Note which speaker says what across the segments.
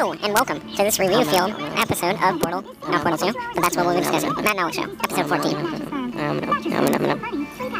Speaker 1: Hello and welcome to this review film episode of Portal, not Portal 2, but that's what we'll be discussing. Matt Knowledge Show, episode 14.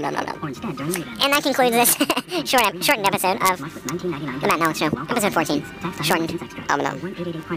Speaker 2: no, no, no, no.
Speaker 1: And that concludes this short, shortened episode of. Come back, no, it's true. Episode 14. Shortened.
Speaker 2: Oh, no.